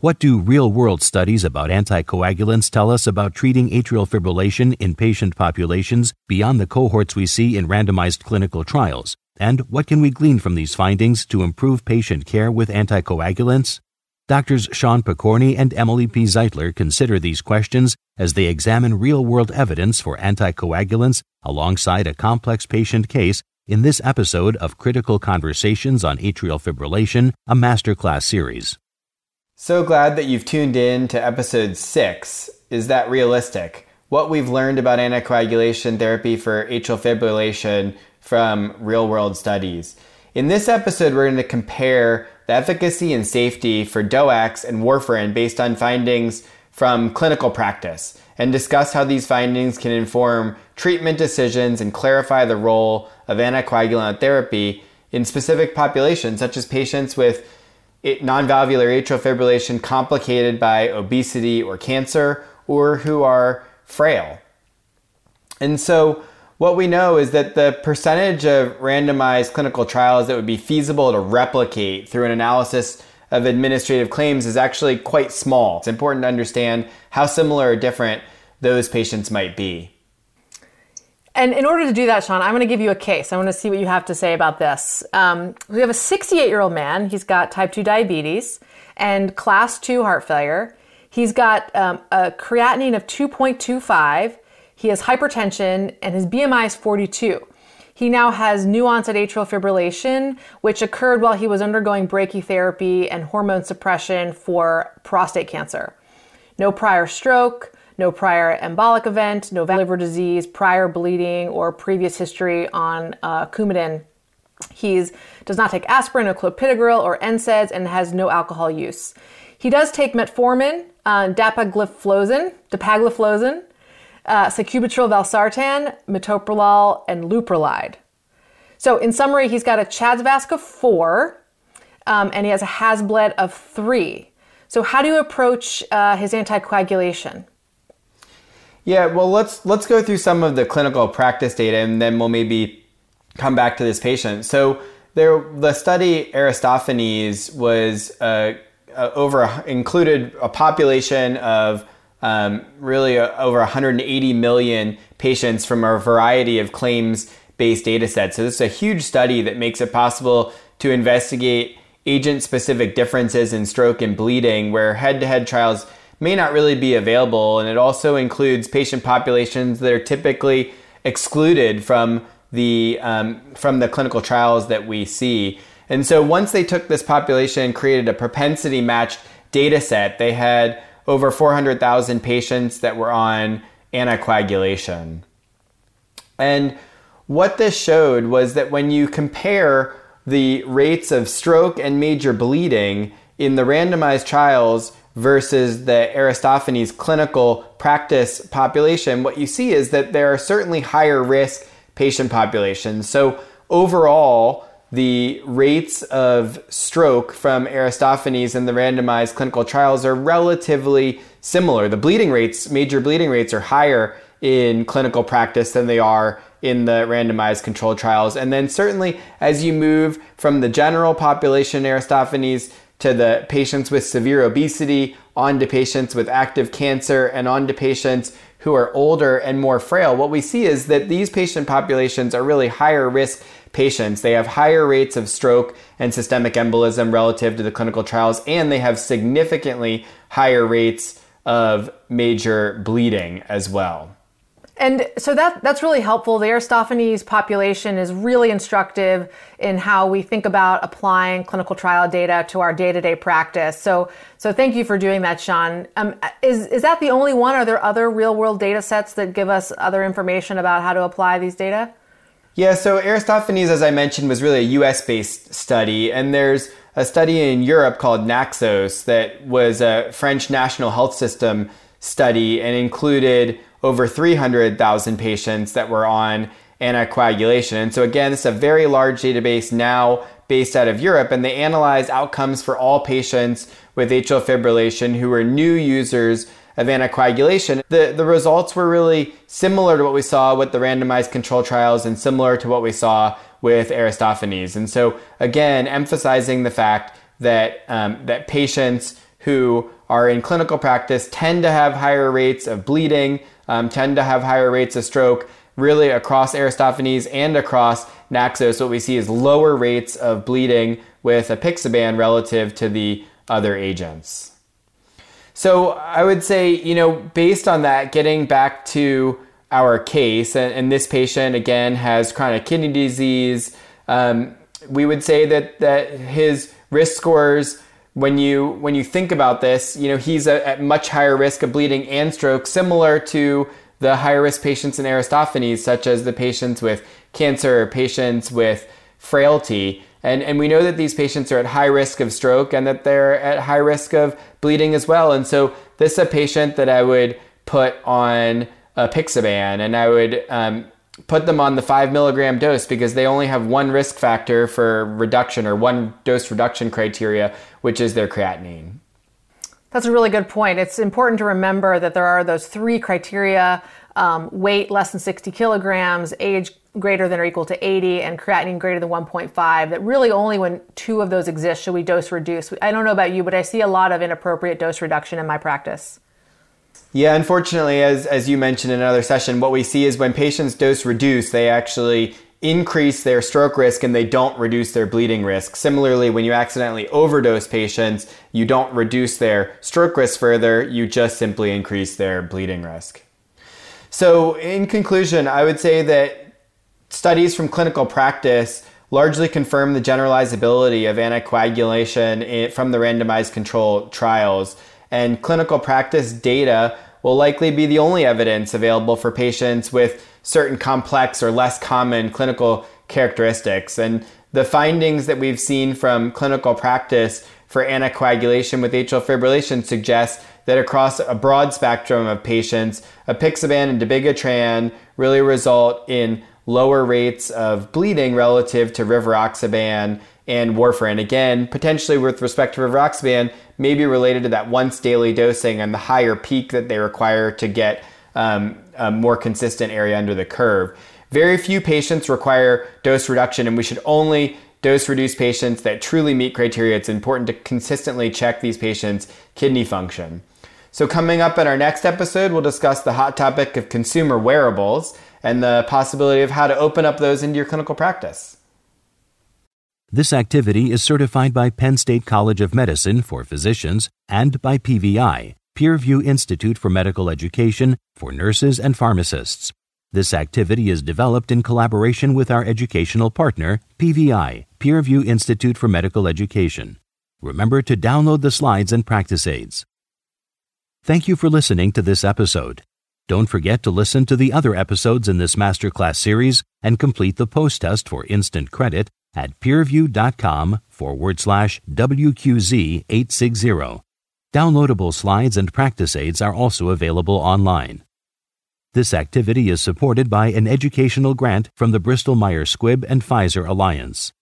What do real world studies about anticoagulants tell us about treating atrial fibrillation in patient populations beyond the cohorts we see in randomized clinical trials? And what can we glean from these findings to improve patient care with anticoagulants? Doctors Sean Pokorney and Emily P. Zeitler consider these questions as they examine real world evidence for anticoagulants alongside a complex patient case in this episode of Critical Conversations on Atrial Fibrillation, a masterclass series. So glad that you've tuned in to episode six. Is that realistic? What we've learned about anticoagulation therapy for atrial fibrillation from real world studies. In this episode, we're going to compare the efficacy and safety for DOACs and warfarin based on findings from clinical practice and discuss how these findings can inform treatment decisions and clarify the role of anticoagulant therapy in specific populations, such as patients with non-valvular atrial fibrillation complicated by obesity or cancer, or who are frail. And so, what we know is that the percentage of randomized clinical trials that would be feasible to replicate through an analysis of administrative claims is actually quite small. It's important to understand how similar or different those patients might be. And in order to do that, Sean, I'm going to give you a case. I want to see what you have to say about this. Um, we have a 68 year old man. He's got type 2 diabetes and class 2 heart failure. He's got um, a creatinine of 2.25 he has hypertension and his BMI is 42. He now has new onset atrial fibrillation, which occurred while he was undergoing brachytherapy and hormone suppression for prostate cancer. No prior stroke, no prior embolic event, no liver disease, prior bleeding, or previous history on uh, Coumadin. He does not take aspirin or clopidogrel or NSAIDs and has no alcohol use. He does take metformin, uh, dapagliflozin, dapagliflozin, uh, sacubitril valsartan, metoprolol, and leuprolide. So, in summary, he's got a CHA2DS2-VASc of four, um, and he has a HAS-BLED of three. So, how do you approach uh, his anticoagulation? Yeah, well, let's let's go through some of the clinical practice data, and then we'll maybe come back to this patient. So, there, the study Aristophanes was uh, uh over included a population of um, really uh, over 180 million patients from a variety of claims based data sets. So, this is a huge study that makes it possible to investigate agent specific differences in stroke and bleeding, where head to head trials may not really be available. And it also includes patient populations that are typically excluded from the, um, from the clinical trials that we see. And so, once they took this population and created a propensity matched data set, they had over 400,000 patients that were on anticoagulation. And what this showed was that when you compare the rates of stroke and major bleeding in the randomized trials versus the Aristophanes clinical practice population, what you see is that there are certainly higher risk patient populations. So, overall, the rates of stroke from Aristophanes in the randomized clinical trials are relatively similar. The bleeding rates, major bleeding rates, are higher in clinical practice than they are in the randomized controlled trials. And then, certainly, as you move from the general population Aristophanes to the patients with severe obesity, on to patients with active cancer, and on to patients who are older and more frail, what we see is that these patient populations are really higher risk patients. They have higher rates of stroke and systemic embolism relative to the clinical trials, and they have significantly higher rates of major bleeding as well. And so that that's really helpful. The Aristophanes population is really instructive in how we think about applying clinical trial data to our day-to-day practice. So so thank you for doing that, Sean. Um, is is that the only one? Are there other real-world data sets that give us other information about how to apply these data? Yeah, so Aristophanes, as I mentioned, was really a US based study, and there's a study in Europe called Naxos that was a French national health system study and included over 300,000 patients that were on anticoagulation. And so, again, it's a very large database now based out of Europe, and they analyzed outcomes for all patients with atrial fibrillation who were new users of anticoagulation, the, the results were really similar to what we saw with the randomized control trials and similar to what we saw with Aristophanes. And so, again, emphasizing the fact that, um, that patients who are in clinical practice tend to have higher rates of bleeding, um, tend to have higher rates of stroke. Really, across Aristophanes and across Naxos, what we see is lower rates of bleeding with apixaban relative to the other agents. So I would say, you know, based on that, getting back to our case, and, and this patient again has chronic kidney disease, um, we would say that that his risk scores when you when you think about this, you know, he's a, at much higher risk of bleeding and stroke, similar to the higher risk patients in Aristophanes, such as the patients with cancer, patients with frailty. And, and we know that these patients are at high risk of stroke and that they're at high risk of bleeding as well. And so this is a patient that I would put on apixaban and I would um, put them on the five milligram dose because they only have one risk factor for reduction or one dose reduction criteria, which is their creatinine. That's a really good point. It's important to remember that there are those three criteria um, weight less than 60 kilograms, age greater than or equal to 80, and creatinine greater than 1.5. That really only when two of those exist should we dose reduce. I don't know about you, but I see a lot of inappropriate dose reduction in my practice. Yeah, unfortunately, as, as you mentioned in another session, what we see is when patients dose reduce, they actually increase their stroke risk and they don't reduce their bleeding risk. Similarly, when you accidentally overdose patients, you don't reduce their stroke risk further, you just simply increase their bleeding risk. So, in conclusion, I would say that studies from clinical practice largely confirm the generalizability of anticoagulation eh, from the randomized control trials and clinical practice data will likely be the only evidence available for patients with certain complex or less common clinical characteristics. And the findings that we've seen from clinical practice for anticoagulation with atrial fibrillation suggest that across a broad spectrum of patients, apixaban and dabigatran really result in lower rates of bleeding relative to rivaroxaban and warfarin. Again, potentially with respect to rivaroxaban, may be related to that once daily dosing and the higher peak that they require to get um, a more consistent area under the curve. Very few patients require dose reduction, and we should only dose reduce patients that truly meet criteria. It's important to consistently check these patients' kidney function. So, coming up in our next episode, we'll discuss the hot topic of consumer wearables and the possibility of how to open up those into your clinical practice. This activity is certified by Penn State College of Medicine for physicians and by PVI, Peerview Institute for Medical Education for nurses and pharmacists. This activity is developed in collaboration with our educational partner, PVI, Peerview Institute for Medical Education. Remember to download the slides and practice aids. Thank you for listening to this episode. Don't forget to listen to the other episodes in this masterclass series and complete the post test for instant credit at peerview.com forward slash WQZ860. Downloadable slides and practice aids are also available online. This activity is supported by an educational grant from the Bristol Myers Squibb and Pfizer Alliance.